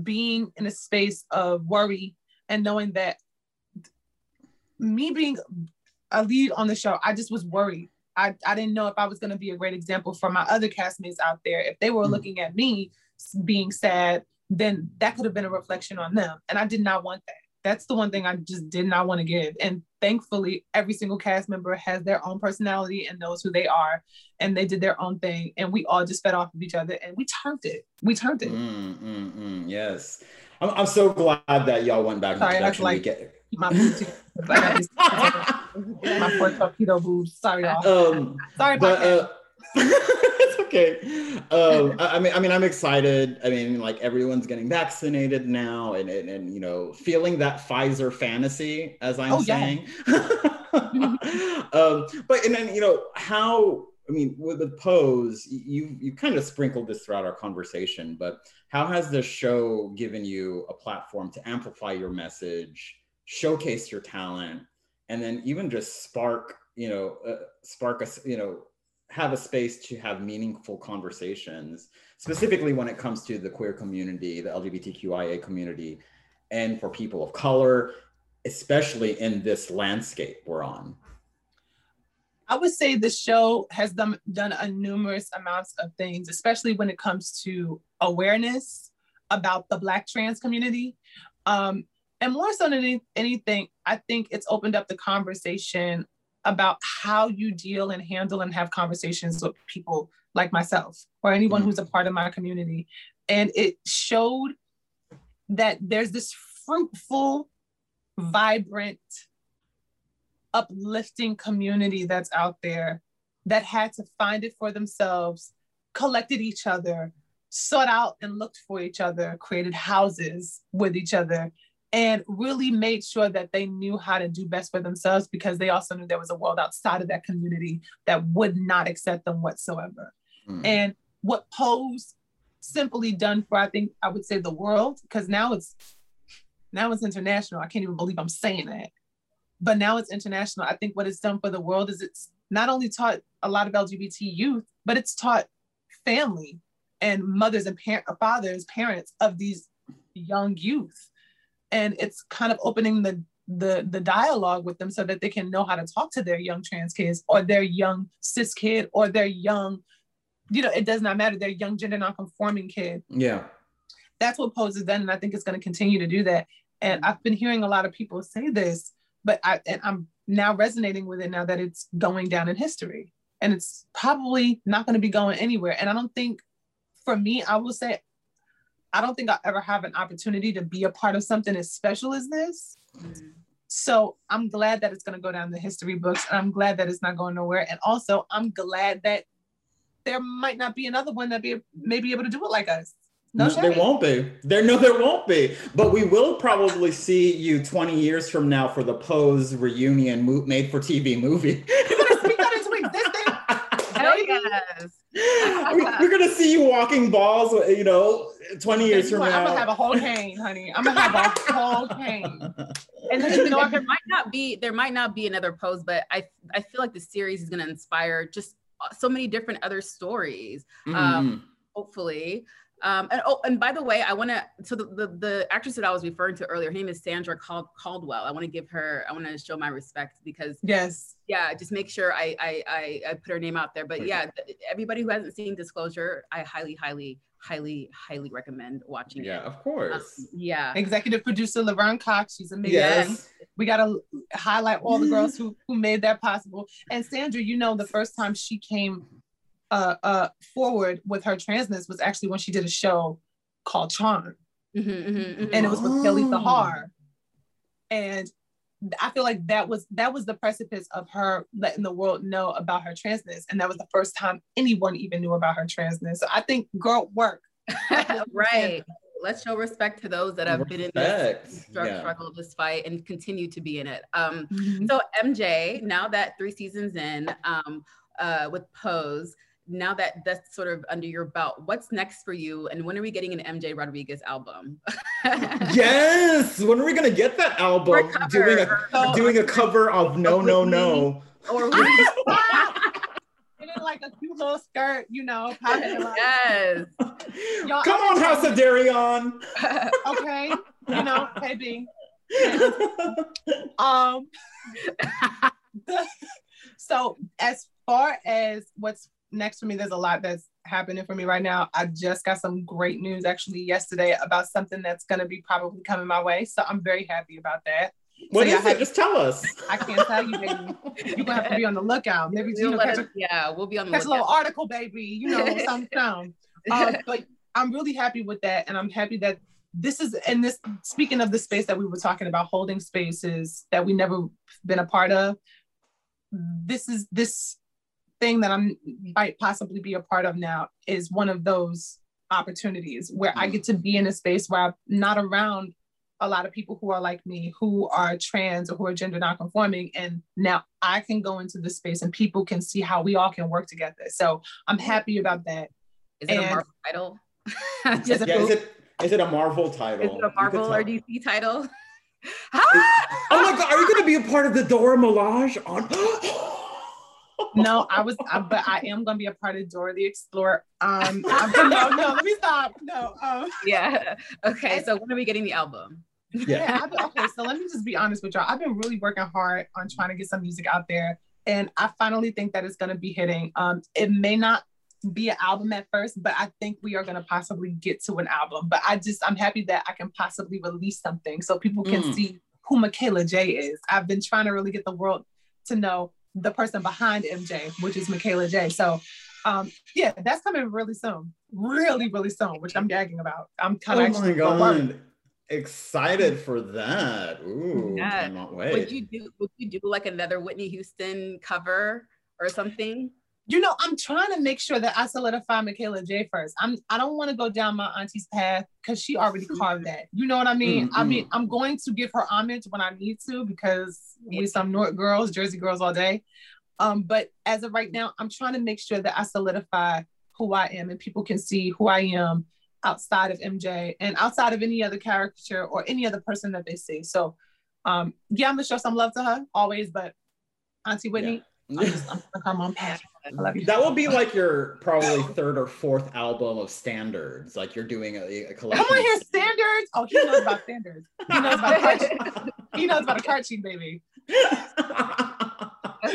being in a space of worry, and knowing that me being a lead on the show, I just was worried. I, I didn't know if I was going to be a great example for my other castmates out there. If they were mm-hmm. looking at me being sad then that could have been a reflection on them. And I did not want that. That's the one thing I just did not want to give. And thankfully, every single cast member has their own personality and knows who they are. And they did their own thing. And we all just fed off of each other and we turned it. We turned it. Mm, mm, mm, yes. I'm, I'm so glad that y'all went back Sorry, to production. Like, get... my, my poor torpedo boobs. Sorry, y'all. Um, Sorry about but, that. Uh, okay. Um, I, I, mean, I mean, I'm excited. I mean, like everyone's getting vaccinated now, and and, and you know, feeling that Pfizer fantasy, as I'm oh, saying. Yeah. um, but and then you know how. I mean, with the pose, you you kind of sprinkled this throughout our conversation, but how has the show given you a platform to amplify your message, showcase your talent, and then even just spark, you know, uh, spark us, you know, have a space to have meaningful conversations, specifically when it comes to the queer community, the LGBTQIA community, and for people of color, especially in this landscape we're on? I would say the show has done, done a numerous amounts of things, especially when it comes to awareness about the Black trans community. Um, and more so than any, anything, I think it's opened up the conversation about how you deal and handle and have conversations with people like myself or anyone mm-hmm. who's a part of my community. And it showed that there's this fruitful, vibrant, uplifting community that's out there that had to find it for themselves, collected each other, sought out and looked for each other, created houses with each other, and really made sure that they knew how to do best for themselves because they also knew there was a world outside of that community that would not accept them whatsoever. Mm. And what Pose simply done for, I think I would say the world, because now it's now it's international. I can't even believe I'm saying that. But now it's international. I think what it's done for the world is it's not only taught a lot of LGBT youth, but it's taught family and mothers and par- fathers, parents of these young youth and it's kind of opening the the the dialogue with them so that they can know how to talk to their young trans kids or their young cis kid or their young you know it does not matter their young gender nonconforming kid. Yeah. That's what pose has done and i think it's going to continue to do that. And i've been hearing a lot of people say this but i and i'm now resonating with it now that it's going down in history and it's probably not going to be going anywhere. And i don't think for me i will say I don't think I'll ever have an opportunity to be a part of something as special as this. Mm-hmm. So I'm glad that it's going to go down the history books, and I'm glad that it's not going nowhere. And also, I'm glad that there might not be another one that be may be able to do it like us. No, no there won't be. There, no, there won't be. But we will probably see you 20 years from now for the Pose reunion made for TV movie. We're gonna see you walking balls, you know, 20 years from now. I'm gonna have a whole cane, honey. I'm gonna have a whole cane. And you know, there might not be there might not be another pose, but I I feel like the series is gonna inspire just so many different other stories. Mm-hmm. Um, hopefully. Um, and oh, and by the way, I want to. So the, the, the actress that I was referring to earlier, her name is Sandra Cal- Caldwell. I want to give her. I want to show my respect because yes, yeah, just make sure I I I, I put her name out there. But yeah, everybody who hasn't seen Disclosure, I highly highly highly, highly recommend watching yeah, it. of Um, course. yeah. Executive producer Laverne Cox, she's amazing. yes. We gotta highlight all the girls who who made that possible. And Sandra, you know, the first time she came uh uh forward with her transness was actually when she did a show called Charm, Mhm, mhm, mhm. and it was with Kelly Oh. Sahar. And I feel like that was that was the precipice of her letting the world know about her transness, and that was the first time anyone even knew about her transness. So I think, girl, work. right. Let's show respect to those that have been in this struggle, Yeah. struggle, this fight, and continue to be in it. Um, Mm-hmm. So MJ, now that three seasons in, um, uh, with Pose, now that that's sort of under your belt, what's next for you? And when are we getting an MJ Rodriguez album? Yes. When are we gonna get that album? Cover, Doing a or- So- doing a cover of No No No. Or And then like a cute little skirt, you know, popping like, yes. Y'all- Come on, House of Darion. okay, you know, baby. Um, so as far as what's next for me, there's a lot that's happening for me right now. I just got some great news actually yesterday about something that's going to be probably coming my way. So I'm very happy about that. What So, is yeah, it? Just tell us. I can't tell you, baby. You're gonna have to be on the lookout. Maybe you You'll know, catch us- yeah, we'll be on the catch a little article, baby. You know, some some. Uh, but I'm really happy with that, and I'm happy that this is and this. Speaking of the space that we were talking about, holding spaces that we never been a part of. This is this thing that I'm might possibly be a part of now is one of those opportunities where I mm. get to be in a space where I'm not around a lot of people who are like me, who are trans or who are gender nonconforming, and now I can go into the space and people can see how we all can work together. So I'm happy about that. Is it a and- Marvel title? Yes, Just- it Yeah, is it is it a Marvel title? is it a Marvel or. DC title? Oh my god, are you gonna be a part of the Dora Milaje on No, I was, I, but I am going to be a part of Dora the Explorer. Um, I'm, no, no, let me stop. No, um, yeah. Okay. So when are we getting the album? Yeah. yeah. Been- okay, so let me just be honest with y'all. I've been really working hard on trying to get some music out there, and I finally think that it's going to be hitting. Um, it may not be an album at first, but I think we are going to possibly get to an album. But I just, I'm happy that I can possibly release something so people can Mm. see who Michaela J is. I've been trying to really get the world to know the person behind MJ, which is Michaela J. So, um, yeah, that's coming really soon, really, really soon, which I'm gagging about. I'm kind Oh of my actually god. Excited for that. Ooh, Yeah. cannot wait. Would you do would you do like another Whitney Houston cover or something? You know, I'm trying to make sure that I solidify Michaela J first. I'm I don't want to go down my auntie's path because she already carved that. You know what I mean? Mm, I mean, I'm going to give her homage when I need to because we some North girls, Jersey girls all day. Um, but as of right now, I'm trying to make sure that I solidify who I am and people can see who I am outside of MJ and outside of any other caricature or any other person that they see. So um, yeah, I'm gonna show some love to her always, but Auntie Whitney, I'm just I'm gonna come on past. I love you. that will be like your probably third or fourth album of standards. Like you're doing a, a collection. Come on here, standards. Oh, he knows about standards. He knows about a card sheet. He knows about a card sheet, baby.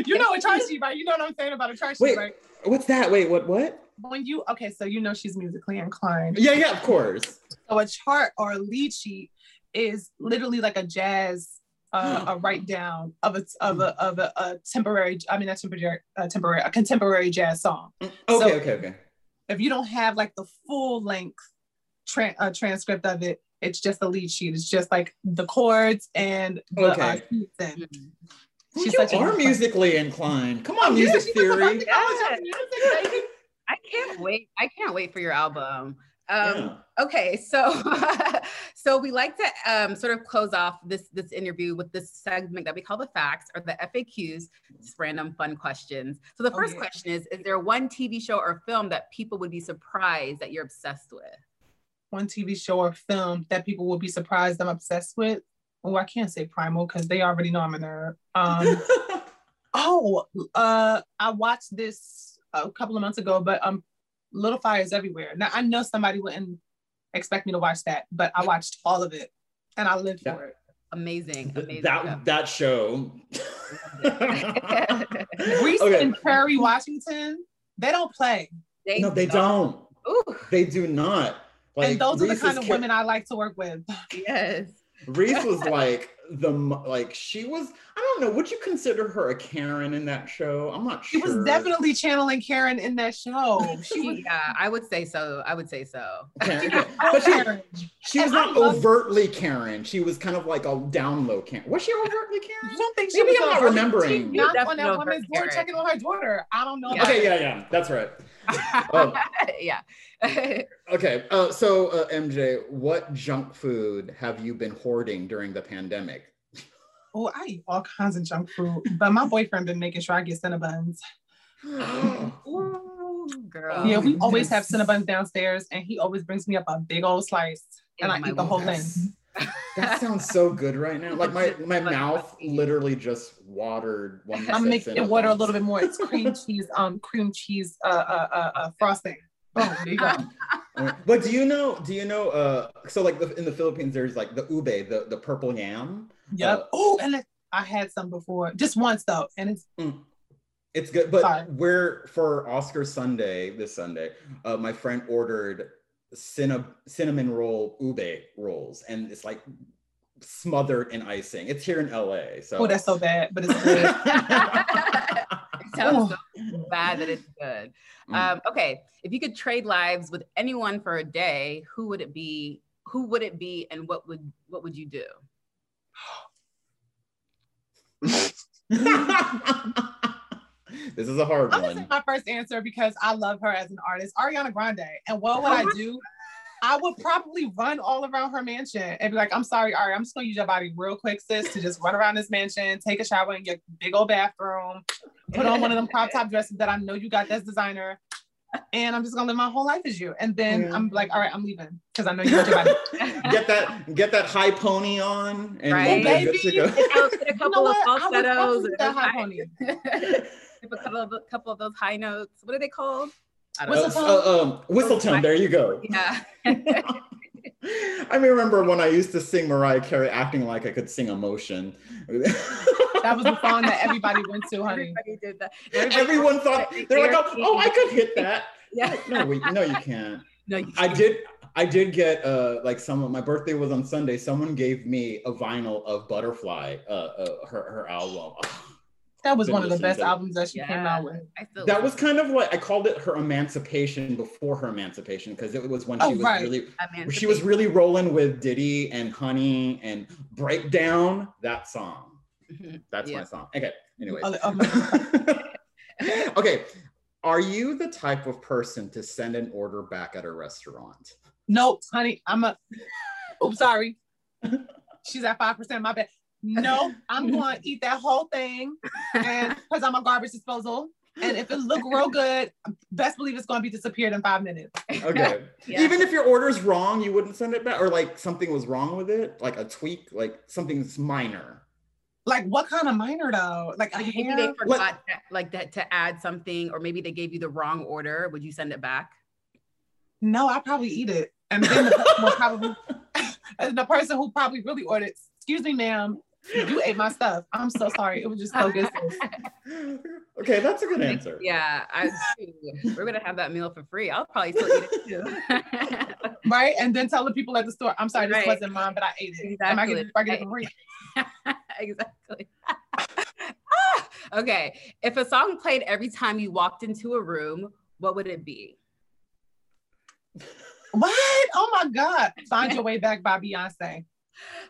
You know a chart sheet, right? You know what I'm saying about a chart sheet, Wait. right? What's that? Wait, what? What? When you okay, so you know she's musically inclined. Yeah, yeah, of course. So a chart or a lead sheet is literally like a jazz, uh, a write down of a of a of a, a temporary. I mean, not temporary, uh, temporary, a contemporary jazz song. Okay, So- okay, okay. If you don't have like the full length tra- uh, transcript of it, it's just the lead sheet. It's just like the chords and the uh, Okay. keys and Mhm. Well, She's you such a are good musically inclined. Come on, Yeah, music she knows about theory. the college of music. I can't wait. I can't wait for your album. Um, Yeah. Okay, so so we like to um, sort of close off this this interview with this segment that we call the facts or the FAQs, just random fun questions. So the Oh, first yeah. question is: Is there one TV show or film that people would be surprised that you're obsessed with? One TV show or film that people would be surprised I'm obsessed with. Oh, I can't say Primal because they already know I'm a nerd. Um, oh, uh, I watched this a couple of months ago, but um, Little Fires Everywhere. Now I know somebody wouldn't expect me to watch that, but I watched all of it and I lived Yeah. for it. Amazing, amazing. that that show. Reese Okay. and Kerry Washington, they don't play. No, they don't. Ooh, They do not. Like, and those are the kind of ca- women I like to work with. yes. Reese was like the like she was. I don't know. Would you consider her a Karen in that show? I'm not sure. She was definitely channeling Karen in that show. She yeah, I would say so. I would say so. Karen, okay. but she, she was And I not love- overtly Karen. She was kind of like a down low Karen. Was she overtly You Karen? don't think she Maybe was I'm on not her- remembering. She knocked on that over woman's door checking on her daughter. I don't know. Yeah. Okay, yeah, yeah, that's right. Oh. yeah. Okay, uh, so uh, MJ, what junk food have you been hoarding during the pandemic? Oh, I eat all kinds of junk food, but my boyfriend been making sure I get Cinnabons. Ooh, girl. yeah, we Oh, always have yes. Cinnabons downstairs, and he always brings me up a big old slice, and I eat the whole thing. That sounds so good right now. Like my my mouth literally just watered when I'm making it water a little bit more. It's cream cheese, um, cream cheese, uh, uh, uh, uh frosting. Oh, there you go. But do you know? Do you know? Uh, so like the, in the Philippines, there's like the ube, the the purple yam. Yep. Uh, oh, and it, I had some before, just once though, and it's It's good, but Sorry. we're for Oscar Sunday this Sunday. Uh, my friend ordered cinna- cinnamon roll ube rolls, and it's like smothered in icing. It's here in LA, so oh, that's so bad, but it's good. It sounds so bad that it's good. Mm. Um, okay, if you could trade lives with anyone for a day, who would it be? Who would it be, and what would what would you do? this is a hard I'm one. my first answer because I love her as an artist, Ariana Grande. And what would I oh do? I would probably run all around her mansion and be like, I'm sorry, Ari, I'm just gonna use your body real quick, sis, to just run around this mansion, take a shower in your big old bathroom, put on one of them crop top dresses that I know you got that's designer. And I'm just gonna live my whole life as you. And then Yeah. I'm like, all right, I'm leaving because I know you want your body. Get that get that high pony on, and Right. we'll be good to Baby. go. Get a You know couple of what? I would falsettos. probably and that high high- pony. A couple of, couple of those high notes. What are they called? I don't Uh, Whistle know. uh, um, whistle tone. There you go. Yeah. I remember when I used to sing Mariah Carey, acting like I could sing emotion. That was the song that everybody went to, honey. Everybody did that. Everyone thought they're like, oh, oh, I could hit that. Yeah. No, we, no, you can't. No, you I can't. did. I did get uh like someone. My birthday was on Sunday. Someone gave me a vinyl of Butterfly, uh, uh her her album. That was one of the best to albums that she came out with. I still That was kind of like I called it her emancipation before her emancipation because it was when she Oh, was right. really she was really rolling with Diddy and Honey and Breakdown. That song. That's Yeah. my song. Okay. Anyways. Okay. Are you the type of person to send an order back at a restaurant? No, honey, I'm a. Oops, sorry. She's at five percent. My bad. No, I'm going to eat that whole thing, and because I'm a garbage disposal, and if it look real good, best believe it's going to be disappeared in five minutes. Okay. Yeah. Even if your order's wrong, you wouldn't send it back, or like something was wrong with it, like a tweak, like something's minor. Like what kind of minor though? Like a Like, maybe they forgot that, like that to add something, or maybe they gave you the wrong order. Would you send it back? No, I probably eat it, and then the person probably, and the person who probably really ordered. Excuse me, ma'am. You ate my stuff. I'm so sorry. It was just so good. okay, that's a good answer. Yeah, I, we're gonna have that meal for free. I'll probably still eat it too. right? And then tell the people at the store, I'm sorry, this Right. wasn't mine, but I ate it. Am I getting, Exactly. I get it for free? exactly. Ah, okay, if a song played every time you walked into a room, what would it be? What? Oh my God. Find Your Way Back by Beyonce.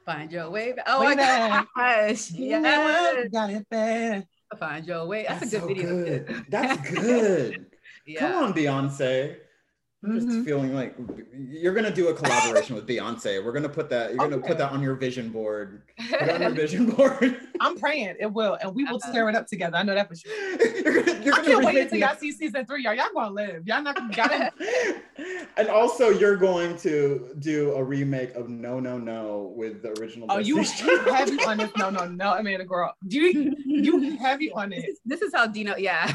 Find your way. Back. Oh Way my back. gosh! Yeah, got it back. Find your way. That's, a good so video. good. That's good. yeah. Come on, Beyonce. Just Mhm. feeling like you're gonna do a collaboration with Beyonce. We're gonna put that. You're gonna put that on your vision board. Put on your vision board. I'm praying it will, and we will Uh-huh. tear it up together. I know that for sure. you're gonna, you're I can't wait until the- y'all see season three. Y'all, y'all gonna live. Y'all not gonna got it. and also, you're going to do a remake of No No No with the original. Oh, you Destiny's you heavy on this? No, no, no. I mean, a girl. Do you you heavy on this, this is how Dino. Yeah.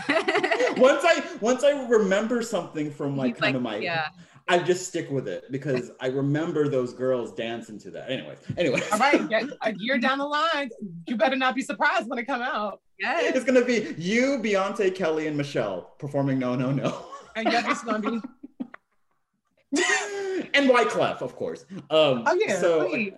once I once I remember something from like He's kind of my yeah. I just stick with it because I remember those girls dancing to that. Anyway, anyway. All right, get- a year down the line, you better not be surprised when it come out. Yes. It's gonna be you, Beyonce, Kelly, and Michelle performing No No No. And yeah, it's gonna be and Wyclef, of course. Um, Oh, yeah. So, wait.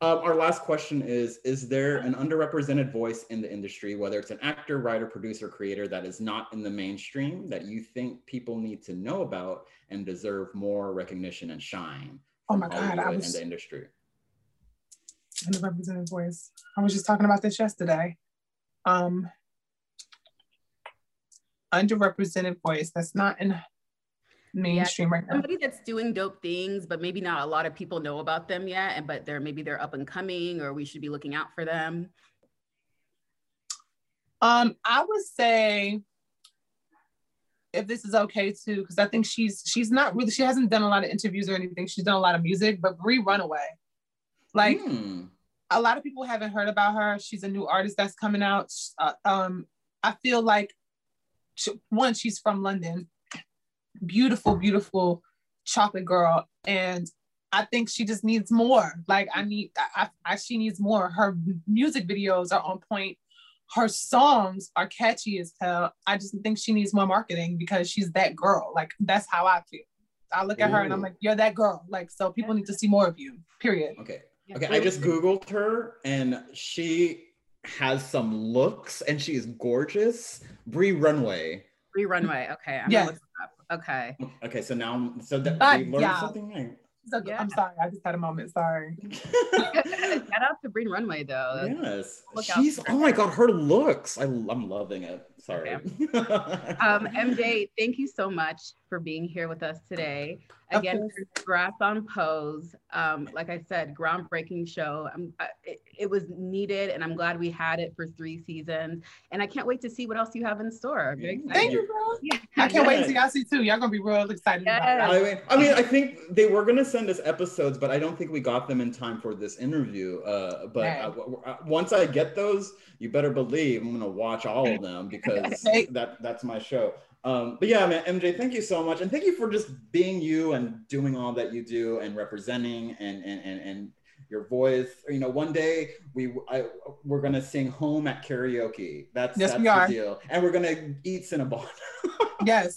Um, our last question is: Is there an underrepresented voice in the industry, whether it's an actor, writer, producer, creator, that is not in the mainstream that you think people need to know about and deserve more recognition and shine? Oh my God, I was- and the industry. underrepresented voice. I was just talking about this yesterday. Um, underrepresented voice that's not in mainstream right now. somebody that's doing dope things but maybe not a lot of people know about them yet and but they're maybe they're up and coming or we should be looking out for them Um, I would say if this is okay too, because I think she's she's not really she hasn't done a lot of interviews or anything. She's done a lot of music, but Bree Runway, like Hmm. a lot of people haven't heard about her. She's a new artist that's coming out. Uh, um, I feel like she, one, she's from London, beautiful, beautiful chocolate girl, and I think she just needs more. Like I need, I, I she needs more. Her music videos are on point. Her songs are catchy as hell. I just think she needs more marketing because she's that girl. Like that's how I feel. I look at her and I'm like, you're that girl. Like so, people need to see more of you. Period. Okay. Okay. I just googled her, and she has some looks, and she is gorgeous. Bree Runway. Free runway okay i'm Yes. Gonna look it up. okay Okay, so now, so that But, we learned yeah. something. Right? So, Yeah. I'm sorry. I just had a moment. Sorry. shout out to green runway though yes, Look she's. Oh my god, her looks. I, I'm loving it. Sorry. um, MJ, thank you so much for being here with us today. Of Again, course. congrats on Pose. Um, like I said, groundbreaking show. Um, I, it, it was needed, and I'm glad we had it for three seasons. And I can't wait to see what else you have in store. I'm Thank you, bro. Yeah. I can't wait to see Yeah. y'all see too. Y'all gonna be real excited Yes. about I that. mean, I mean, I think they were gonna send us episodes, but I don't think we got them in time for this interview. Uh, but Right. uh, w- w- uh, once I get those, you better believe I'm gonna watch all of them because that that's my show. Um, but yeah, man, MJ, thank you so much, and thank you for just being you and doing all that you do and representing and and and, and your voice. You know, one day we I, we're gonna sing home at karaoke. That's Yes, that's we the are. deal, and we're gonna eat Cinnabon. Yes,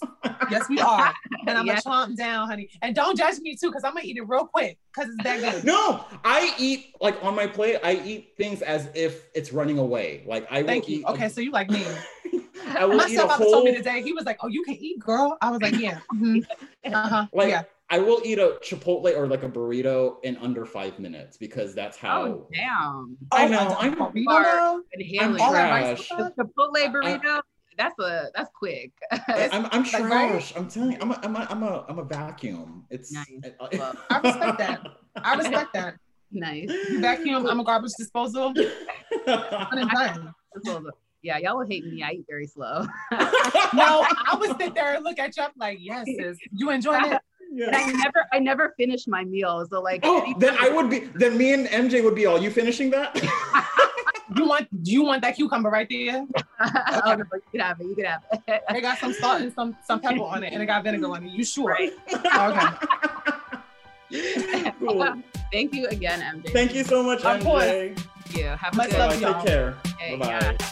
yes, we are. And I'm Yes. gonna chomp down, honey. And don't judge me too, because I'm gonna eat it real quick because it's that good. No, I eat like on my plate. I eat things as if it's running away. Like I will Thank you. eat. Okay, so you like me. I will My eat a stepfather told me today, he was like, Oh, you can eat, girl. I was like, Yeah. mhm. Uh-huh. Like yeah. I will eat a Chipotle or like a burrito in under five minutes because that's how. Oh, damn. I know, a I'm- burrito, Far. though? Inhaling. all that rice trash. stuff? The Chipotle burrito, that's a that's quick. I- I'm, I'm Like, right? trash. I'm telling you, I'm a, I'm a, I'm a, I'm a vacuum. It's. Nice. I, I respect that. I respect that. nice. You vacuum, I'm a garbage disposal. One and done. Yeah, y'all will hate me. I eat very slow. No, I would sit there and look at you I'm like, yes, sis. You enjoying it? And I never I never finish my meals. So like Oh, then I would be. Then me and MJ would be all. You finishing that? You want do you want that cucumber right there? oh, no, you can have it. You can have it. It got some salt and some some pepper on it, and it got vinegar on it. You sure? Right. Okay. cool. Thank you again, MJ. Thank you so much, Of course. MJ. Thank you. Have a Much good love, Take care. Okay, Bye bye. yeah.